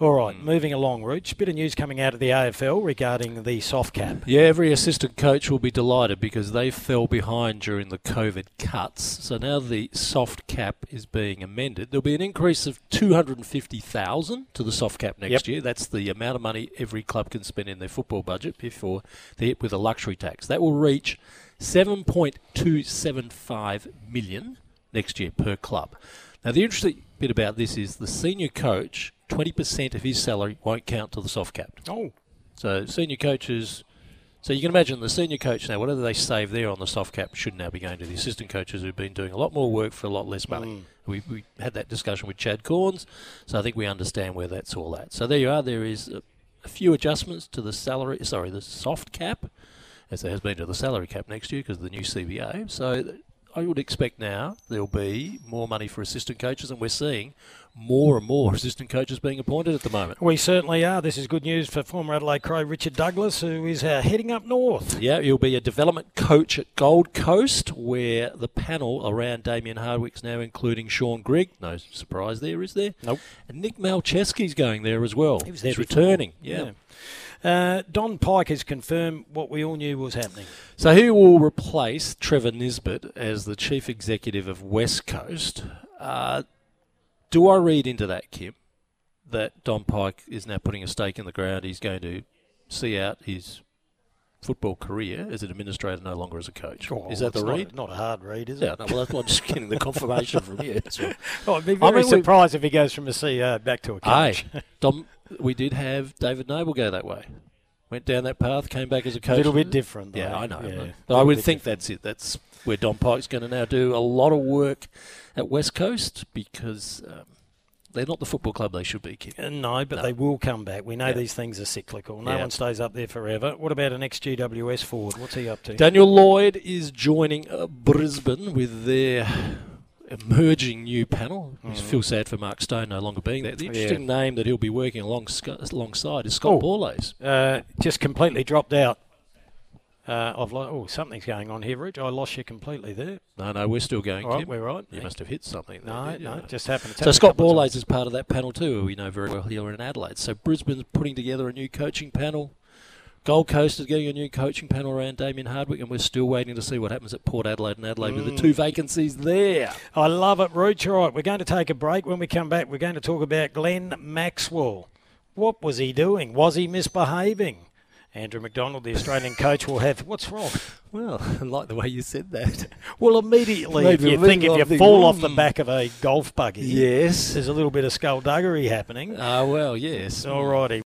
All right, hmm. moving along, Rooch. Bit of news coming out of the AFL regarding the soft cap. Yeah, every assistant coach will be delighted because they fell behind during the COVID cuts. So now the soft cap is being amended. There'll be an increase of 250,000 to the soft cap next Yep. year. That's the amount of money every club can spend in their football budget before they hit with a luxury tax. That will reach 7.275 million next year per club. Now the interesting bit about this is the senior coach, 20% of his salary won't count to the soft cap. Oh, So senior coaches, so you can imagine the senior coach now, whatever they save there on the soft cap should now be going to the assistant coaches who've been doing a lot more work for a lot less money. Mm. We, we had that discussion with Chad Cornes, so I think we understand where that's all at. So there you are. There is a, a few adjustments to the salary, sorry, the soft cap, as there has been to the salary cap next year because of the new CBA. So I would expect now there'll be more money for assistant coaches, and we're seeing more and more assistant coaches being appointed at the moment. we certainly are. This is good news for former Adelaide Crow Richard Douglas, who is uh, heading up north. Yeah, he'll be a development coach at Gold Coast, where the panel around Damien Hardwick's now including Shaun Grigg. No surprise there, is there? Nope. And Nick Malceski's going there as well. He was there He's returning. Yeah. Uh, Don Pyke has confirmed what we all knew was happening. So he will replace Trevor Nisbett as the chief executive of West Coast. Uh, do I read into that, Kym, that Don Pyke is now putting a stake in the ground? He's going to see out his football career as an administrator, no longer as a coach. Oh, is that the not- read? Not, a hard read, is Yeah, it? no, well, that's why I'm just getting the confirmation from you. Right. Oh, I'd be I very mean, we- surprised if he goes from a CEO back to a coach. Hey, Dom, we did have David Noble go that way. Went down that path, came back as a coach. a little bit different. Though. Yeah, I know. Yeah, but I would think different. that's it. That's where Don Pyke's going to now do a lot of work at West Coast because um, they're not the football club they should be, Kym. Uh, No, but No. they will come back. We know Yeah. these things are cyclical. No Yeah. one stays up there forever. What about an ex-GWS forward? What's he up to? Daniel Lloyd is joining uh, Brisbane with their emerging new panel. I feel sad for Mark Stone no longer being there. The Mm-hmm. Yeah. interesting name that he'll be working along, alongside is Scott Oh. Borlase. Uh, just completely dropped out. Uh, I've lo- oh, something's going on here, Rich. I lost you completely there. No, no, we're still going, right, Kym. we're right. You must have hit something. there, No, you? no, it just happened. So Scott Borlase is part of that panel too, who we know very well here in Adelaide. So Brisbane's putting together a new coaching panel. Gold Coast is getting a new coaching panel around Damien Hardwick, and we're still waiting to see what happens at Port Adelaide and Adelaide with the Mm. two vacancies there. I love it, Rooch. All right, we're going to take a break. When we come back, we're going to talk about Glenn Maxwell. What was he doing? Was he misbehaving? Andrew McDonald, the Australian coach, will have. What's wrong? Well, I like the way you said that. Well, immediately, if you think if you fall off the back of a golf buggy, Yes. there's a little bit of skullduggery happening. Ah, well, yes. All righty.